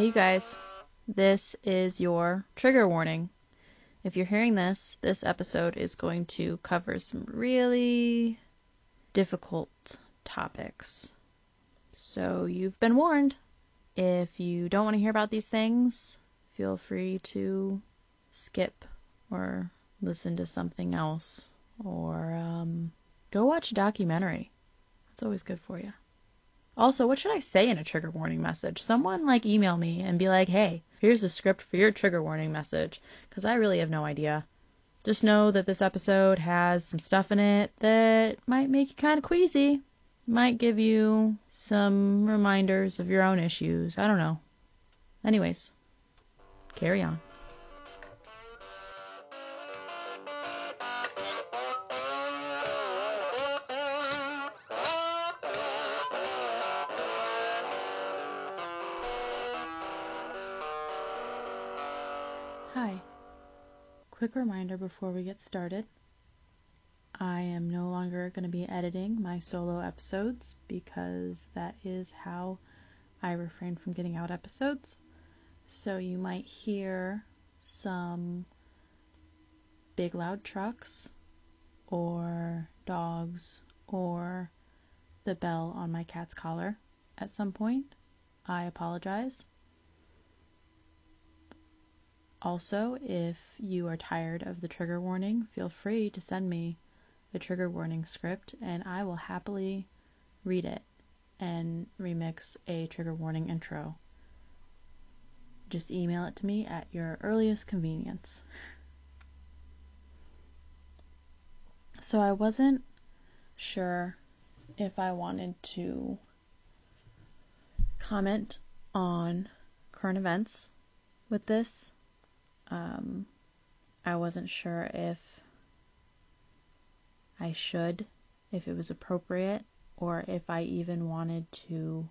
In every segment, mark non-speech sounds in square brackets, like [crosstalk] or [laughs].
Hey, you guys. This is your trigger warning. If you're hearing this, this episode is going to cover some really difficult topics. So you've been warned. If you don't want to hear about these things, feel free to skip or listen to something else or um, go watch a documentary. It's always good for you. Also, what should I say in a trigger warning message? Someone like email me and be like, hey, here's the script for your trigger warning message, because I really have no idea. Just know that this episode has some stuff in it that might make you kind of queasy, might give you some reminders of your own issues. I don't know. Anyways, carry on. Quick reminder before we get started. I am no longer going to be editing my solo episodes because that is how I refrain from getting out episodes. So you might hear some big loud trucks or dogs or the bell on my cat's collar at some point. I apologize. Also, if you are tired of the trigger warning, feel free to send me the trigger warning script and I will happily read it and remix a trigger warning intro. Just email it to me at your earliest convenience. So I wasn't sure if I wanted to comment on current events with this um, I wasn't sure if I should, if it was appropriate, or if I even wanted to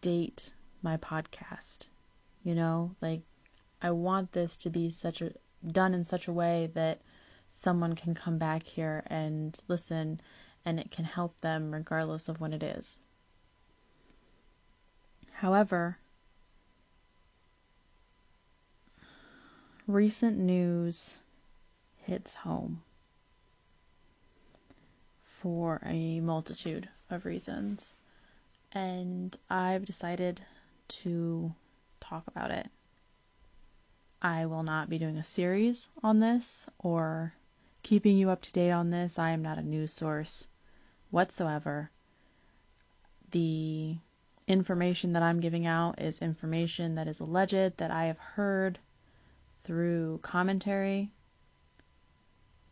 date my podcast. You know, like I want this to be such a done in such a way that someone can come back here and listen and it can help them regardless of when it is. However, recent news hits home for a multitude of reasons, and I've decided to talk about it. I will not be doing a series on this or keeping you up to date on this. I am not a news source whatsoever. The information that I'm giving out is information that is alleged that I have heard through commentary.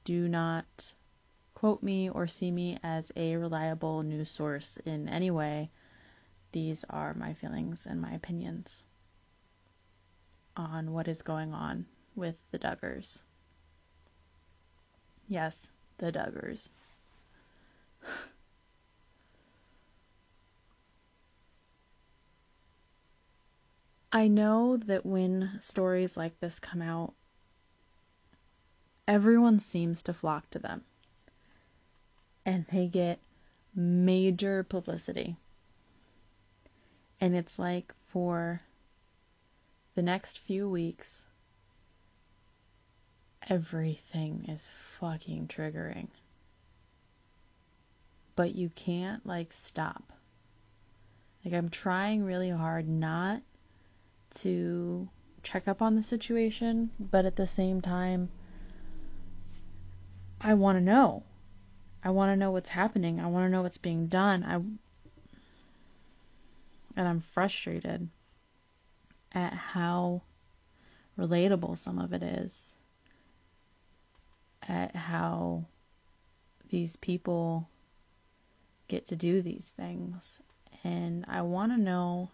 Do not quote me or see me as a reliable news source in any way. These are my feelings and my opinions on what is going on with the Duggars. Yes, the Duggars. I know that when stories like this come out, everyone seems to flock to them. And they get major publicity. And it's like for the next few weeks, everything is fucking triggering. But you can't, like, stop. Like, I'm trying really hard not to check up on the situation, but at the same time, I want to know. I want to know what's happening. I want to know what's being done. I and I'm frustrated at how relatable some of it is. At how these people get to do these things. And I want to know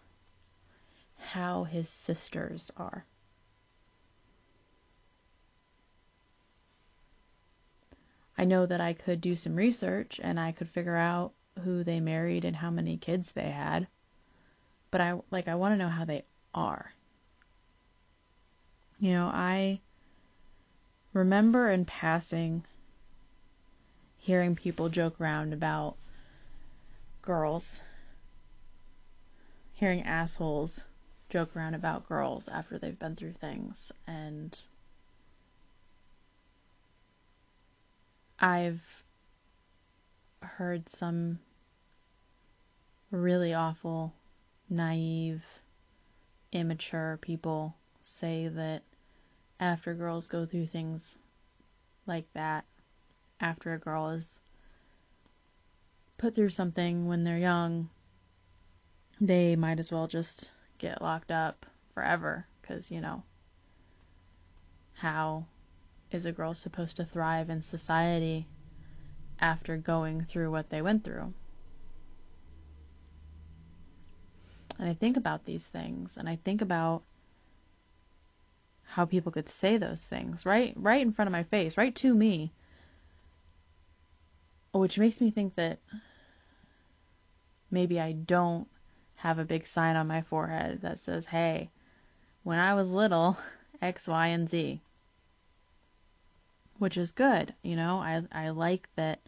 how his sisters are. I know that I could do some research and I could figure out who they married and how many kids they had. But I like I want to know how they are. You know, I remember in passing hearing people joke around about girls hearing assholes joke around about girls after they've been through things and I've heard some really awful, naive, immature people say that after girls go through things like that, after a girl is put through something when they're young, they might as well just get locked up forever because, you know, how is a girl supposed to thrive in society after going through what they went through? And I think about these things and I think about how people could say those things right right in front of my face, right to me. Which makes me think that maybe I don't have a big sign on my forehead that says, "Hey, when I was little, [laughs] X, Y, and Z." Which is good, you know? I I like that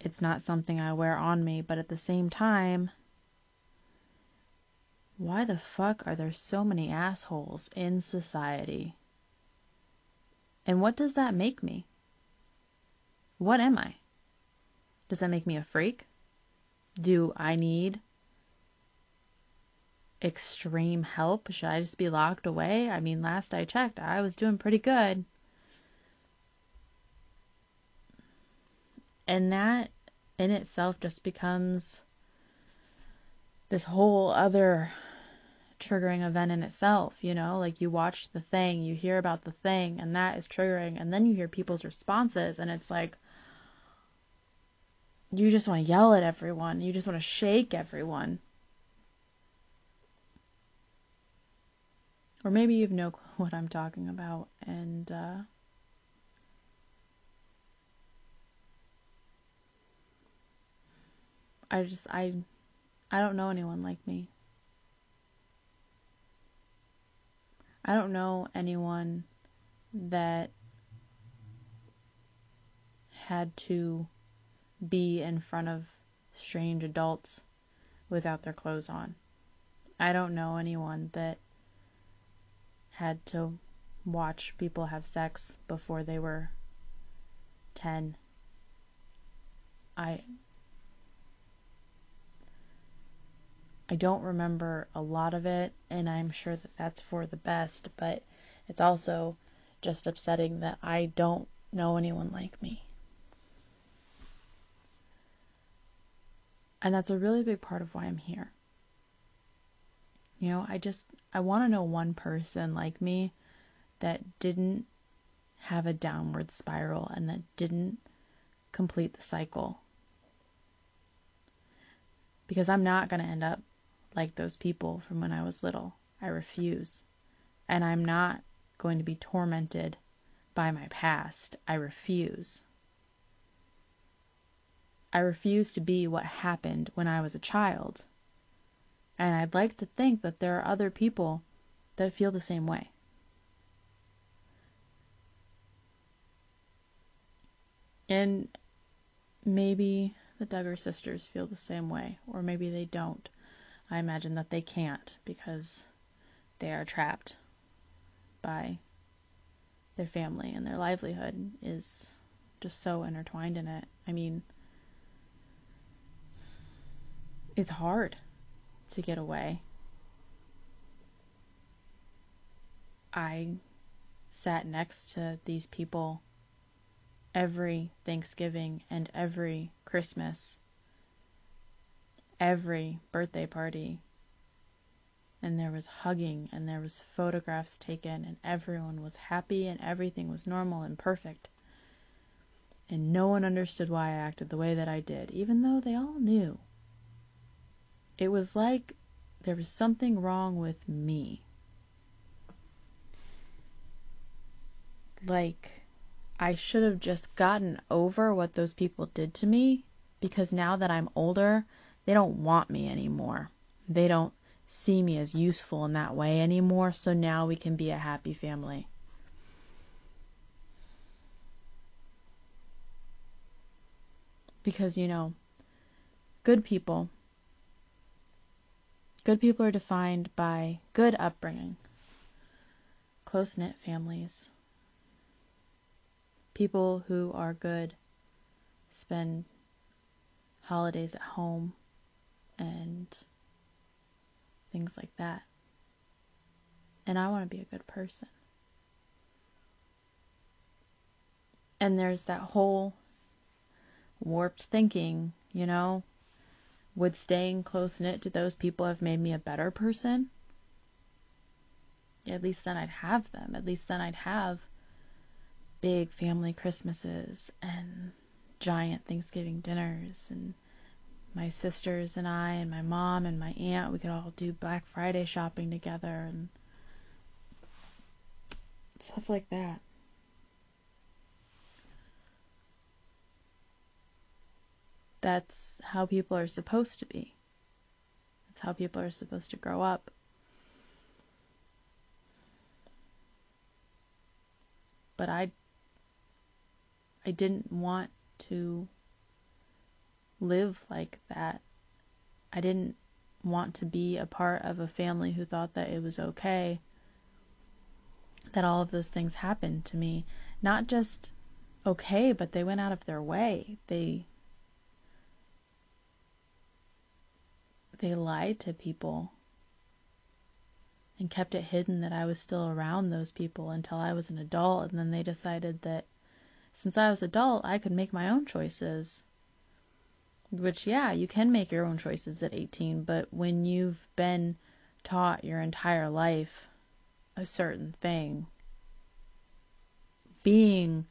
it's not something I wear on me, but at the same time, why the fuck are there so many assholes in society? And what does that make me? What am I? Does that make me a freak? Do I need extreme help? Should I just be locked away? I mean, last I checked, I was doing pretty good. And that in itself just becomes this whole other triggering event in itself, you know? Like you watch the thing, you hear about the thing, and that is triggering, and then you hear people's responses, and it's like you just want to yell at everyone, you just want to shake everyone. Or maybe you have no clue [laughs] what I'm talking about, and uh, I just I I don't know anyone like me. I don't know anyone that had to be in front of strange adults without their clothes on. I don't know anyone that had to watch people have sex before they were 10. I I don't remember a lot of it, and I'm sure that that's for the best, but it's also just upsetting that I don't know anyone like me. And that's a really big part of why I'm here. You know, I just I want to know one person like me that didn't have a downward spiral and that didn't complete the cycle. Because I'm not going to end up like those people from when I was little. I refuse. And I'm not going to be tormented by my past. I refuse. I refuse to be what happened when I was a child. And I'd like to think that there are other people that feel the same way. And maybe the Duggar sisters feel the same way, or maybe they don't. I imagine that they can't because they are trapped by their family and their livelihood is just so intertwined in it. I mean, it's hard to get away. I sat next to these people every Thanksgiving and every Christmas every birthday party. And there was hugging and there was photographs taken and everyone was happy and everything was normal and perfect. And no one understood why I acted the way that I did, even though they all knew. It was like there was something wrong with me. Like I should have just gotten over what those people did to me because now that I'm older, they don't want me anymore. They don't see me as useful in that way anymore, so now we can be a happy family. Because, you know, good people Good people are defined by good upbringing, close knit families, people who are good spend holidays at home and things like that. And I want to be a good person. And there's that whole warped thinking, you know, would staying close knit to those people have made me a better person? At least then I'd have them. At least then I'd have big family Christmases and giant Thanksgiving dinners and my sisters and I and my mom and my aunt we could all do Black Friday shopping together and stuff like that. That's how people are supposed to be. That's how people are supposed to grow up. But I I didn't want to live like that. I didn't want to be a part of a family who thought that it was okay that all of those things happened to me. Not just okay, but they went out of their way. They they lied to people and kept it hidden that I was still around those people until I was an adult and then they decided that since I was adult I could make my own choices. Which yeah, you can make your own choices at 18, but when you've been taught your entire life a certain thing, being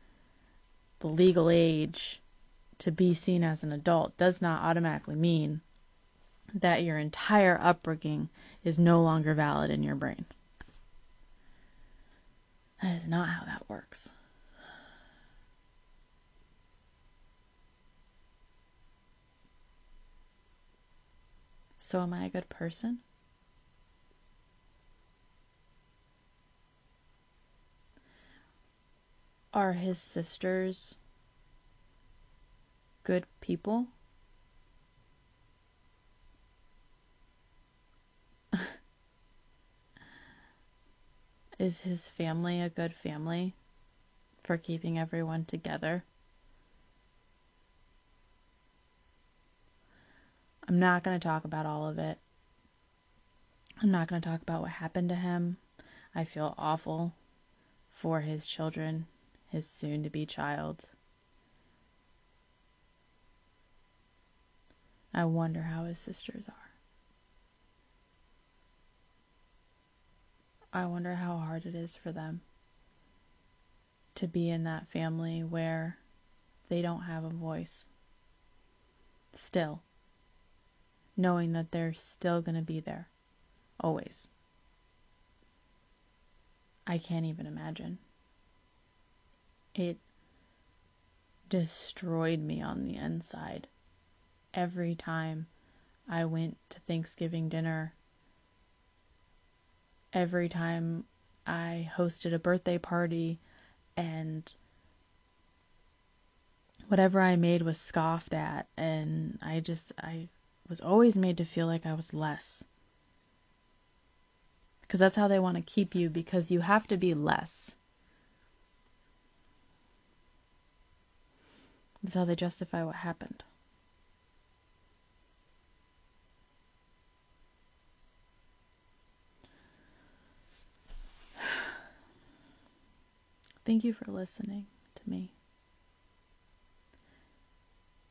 the legal age to be seen as an adult does not automatically mean that your entire upbringing is no longer valid in your brain. That is not how that works. So, am I a good person? Are his sisters good people? Is his family a good family for keeping everyone together? I'm not going to talk about all of it. I'm not going to talk about what happened to him. I feel awful for his children, his soon to be child. I wonder how his sisters are. I wonder how hard it is for them to be in that family where they don't have a voice. Still, knowing that they're still going to be there, always. I can't even imagine. It destroyed me on the inside every time I went to Thanksgiving dinner every time I hosted a birthday party and whatever I made was scoffed at and I just I was always made to feel like I was less. Because that's how they want to keep you because you have to be less. That's how they justify what happened. Thank you for listening to me.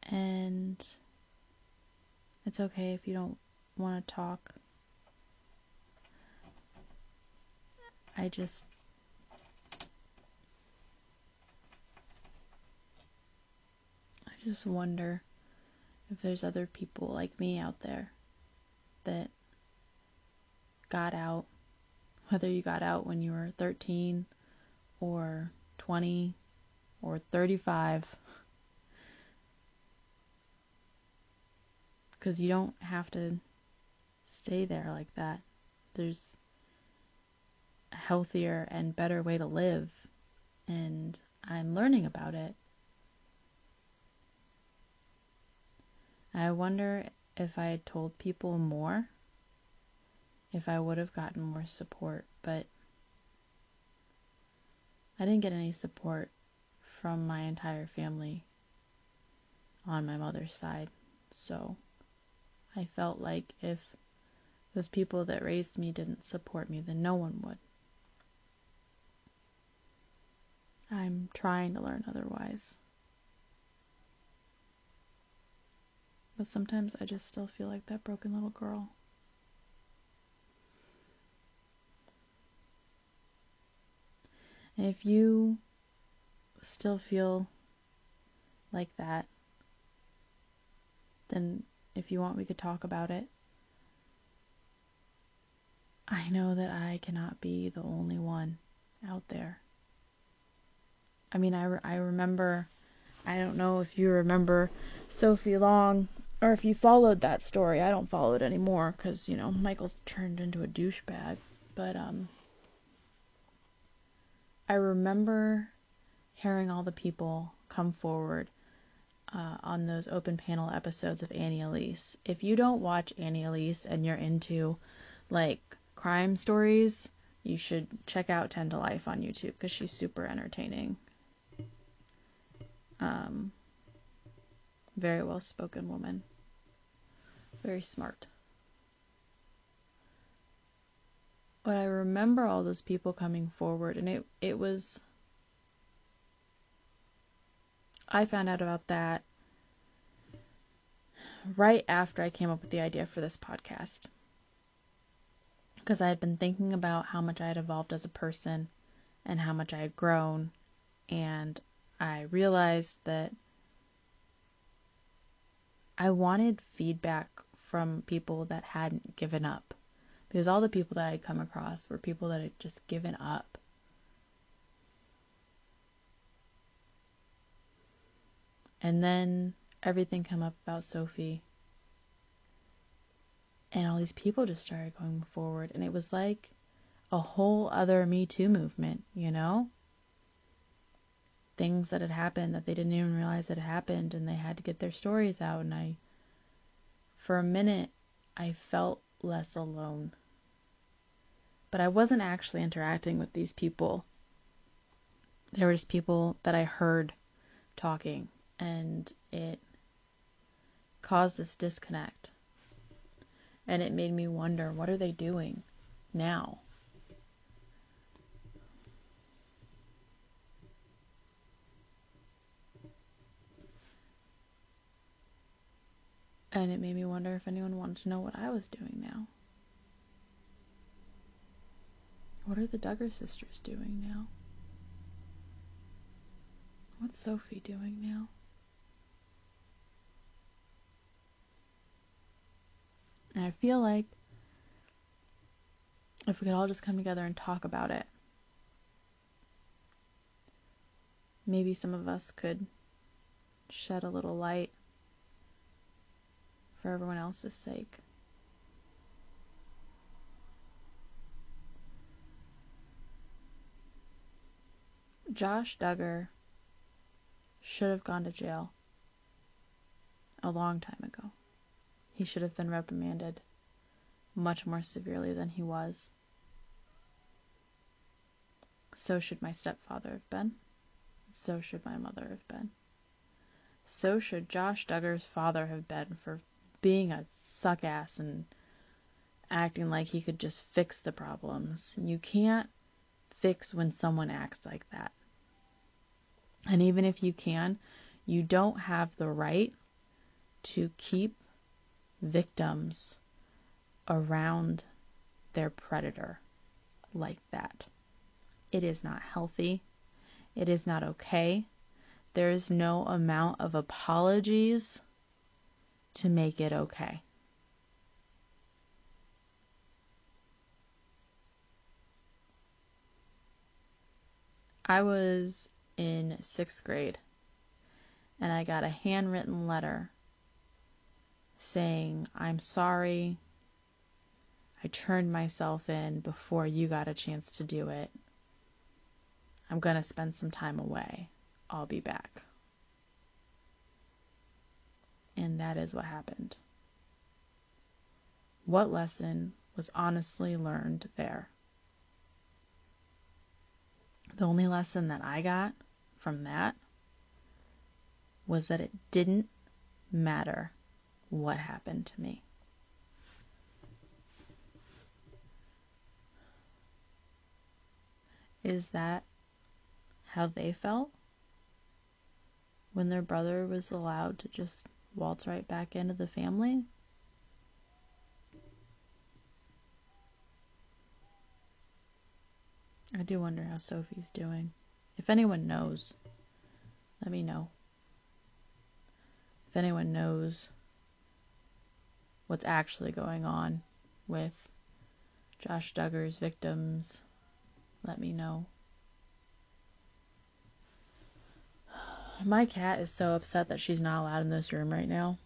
And it's okay if you don't want to talk. I just I just wonder if there's other people like me out there that got out whether you got out when you were 13 or 20 or 35 because you don't have to stay there like that. There's a healthier and better way to live, and I'm learning about it. I wonder if I had told people more if I would have gotten more support, but I didn't get any support from my entire family on my mother's side. So I felt like if those people that raised me didn't support me, then no one would. I'm trying to learn otherwise. But sometimes I just still feel like that broken little girl. And if you still feel like that, then if you want, we could talk about it. I know that I cannot be the only one out there. I mean, I, re- I remember, I don't know if you remember Sophie Long or if you followed that story. I don't follow it anymore because, you know, Michael's turned into a douchebag. But, um, I remember hearing all the people come forward uh, on those open panel episodes of Annie Elise. If you don't watch Annie Elise and you're into like crime stories, you should check out 10 to Life on YouTube because she's super entertaining. Um, very well spoken woman. Very smart. But I remember all those people coming forward, and it, it was. I found out about that right after I came up with the idea for this podcast. Because I had been thinking about how much I had evolved as a person and how much I had grown, and I realized that I wanted feedback from people that hadn't given up. Because all the people that I'd come across were people that had just given up. And then everything came up about Sophie. And all these people just started going forward. And it was like a whole other Me Too movement, you know? Things that had happened that they didn't even realize had happened, and they had to get their stories out. And I, for a minute, I felt less alone. But I wasn't actually interacting with these people. They were just people that I heard talking, and it caused this disconnect. And it made me wonder what are they doing now? And it made me wonder if anyone wanted to know what I was doing now. What are the Duggar sisters doing now? What's Sophie doing now? And I feel like if we could all just come together and talk about it, maybe some of us could shed a little light for everyone else's sake. Josh Duggar should have gone to jail a long time ago. He should have been reprimanded much more severely than he was. So should my stepfather have been. So should my mother have been. So should Josh Duggar's father have been for being a suck ass and acting like he could just fix the problems. You can't fix when someone acts like that. And even if you can, you don't have the right to keep victims around their predator like that. It is not healthy. It is not okay. There is no amount of apologies to make it okay. I was in sixth grade and I got a handwritten letter saying, I'm sorry. I turned myself in before you got a chance to do it. I'm going to spend some time away. I'll be back. And that is what happened. What lesson was honestly learned there. The only lesson that I got from that was that it didn't matter what happened to me. Is that how they felt when their brother was allowed to just waltz right back into the family? I do wonder how Sophie's doing. If anyone knows, let me know. If anyone knows what's actually going on with Josh Duggar's victims, let me know. My cat is so upset that she's not allowed in this room right now.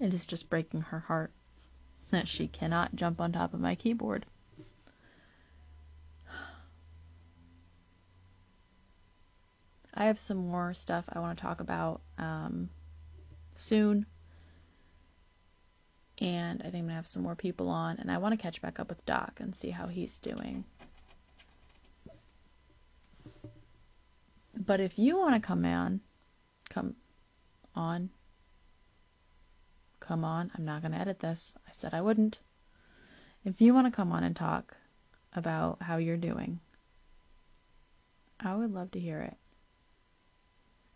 It is just breaking her heart that she cannot jump on top of my keyboard. I have some more stuff I want to talk about um, soon. And I think I'm going to have some more people on. And I want to catch back up with Doc and see how he's doing. But if you want to come on, come on, come on, I'm not going to edit this. I said I wouldn't. If you want to come on and talk about how you're doing, I would love to hear it.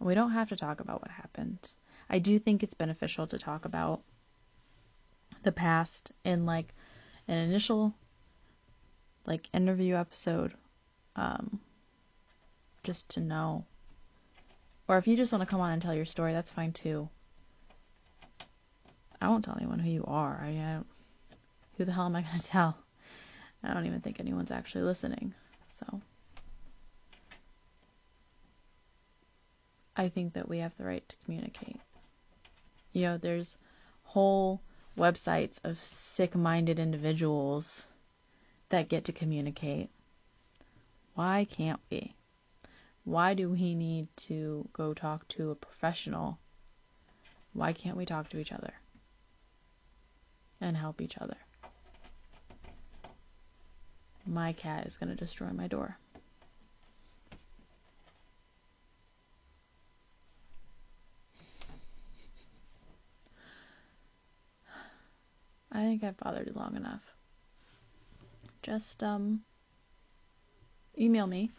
We don't have to talk about what happened. I do think it's beneficial to talk about the past in like an initial like interview episode um just to know. Or if you just want to come on and tell your story, that's fine too. I won't tell anyone who you are. I, I don't, who the hell am I going [laughs] to tell? I don't even think anyone's actually listening. So I think that we have the right to communicate. You know, there's whole websites of sick-minded individuals that get to communicate. Why can't we? Why do we need to go talk to a professional? Why can't we talk to each other and help each other? My cat is going to destroy my door. I think I've bothered you long enough. Just um email me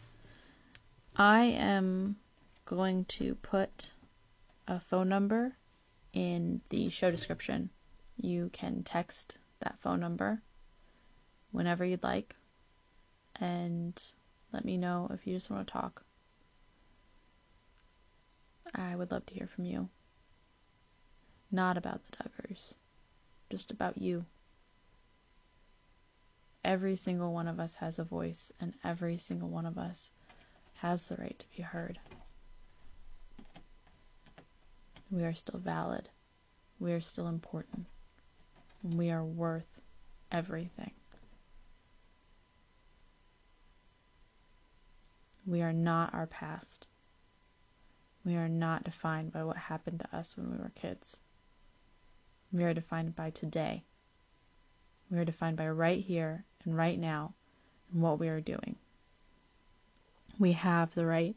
I am going to put a phone number in the show description. You can text that phone number whenever you'd like and let me know if you just want to talk. I would love to hear from you. Not about the Duggars, just about you. Every single one of us has a voice, and every single one of us has the right to be heard. We are still valid. We are still important. We are worth everything. We are not our past. We are not defined by what happened to us when we were kids. We are defined by today. We are defined by right here and right now and what we are doing. We have the right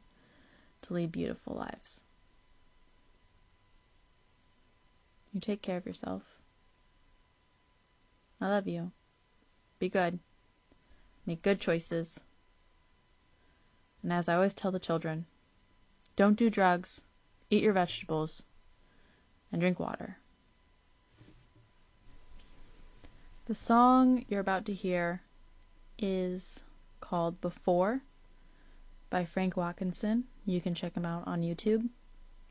to lead beautiful lives. You take care of yourself. I love you. Be good. Make good choices. And as I always tell the children, don't do drugs, eat your vegetables, and drink water. The song you're about to hear is called Before by Frank Watkinson. You can check him out on YouTube.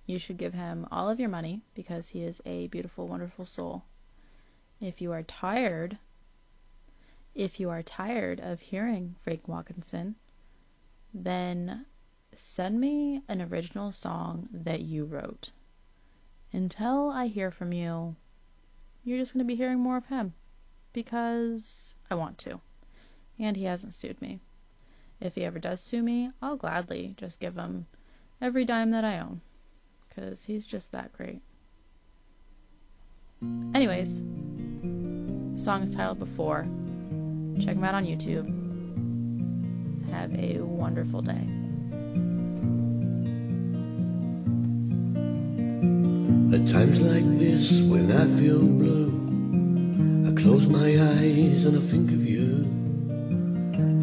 You should give him all of your money because he is a beautiful, wonderful soul. If you are tired, if you are tired of hearing Frank Watkinson, then send me an original song that you wrote. Until I hear from you, you're just going to be hearing more of him because I want to. And he hasn't sued me. If he ever does sue me, I'll gladly just give him every dime that I own. Because he's just that great. Anyways, song is titled Before. Check him out on YouTube. Have a wonderful day. At times like this, when I feel blue close my eyes and I think of you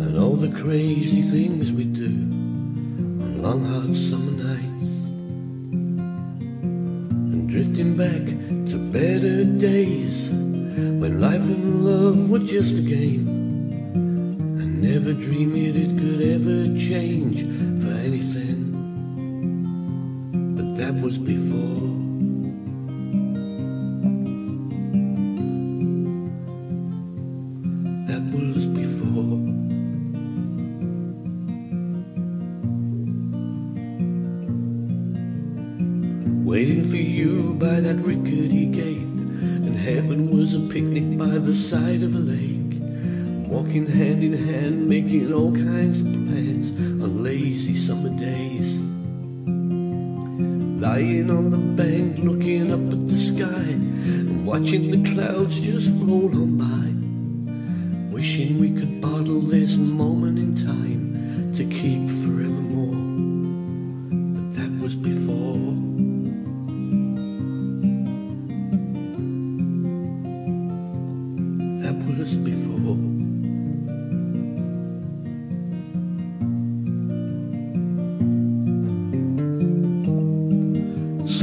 and all the crazy things we do on long hot summer nights. And drifting back to better days when life and love were just a game. I never dreamed it could ever change for anything but that was before.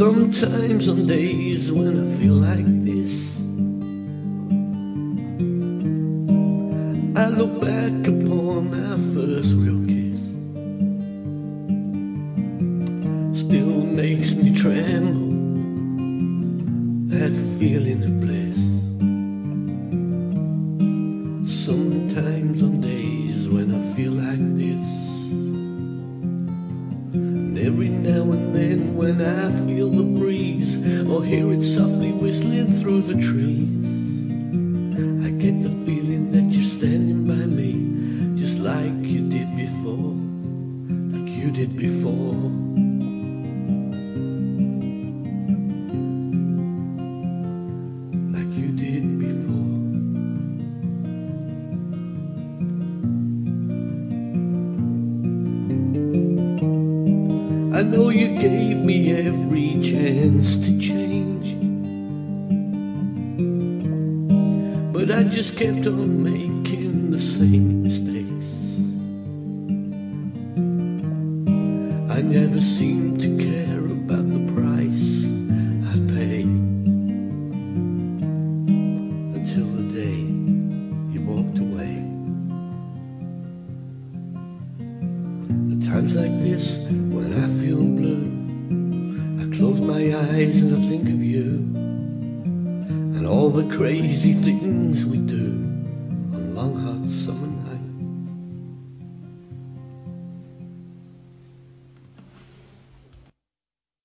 Sometimes on days when I feel like this, I look back. know you gave me every chance to change. But I just kept on making the same.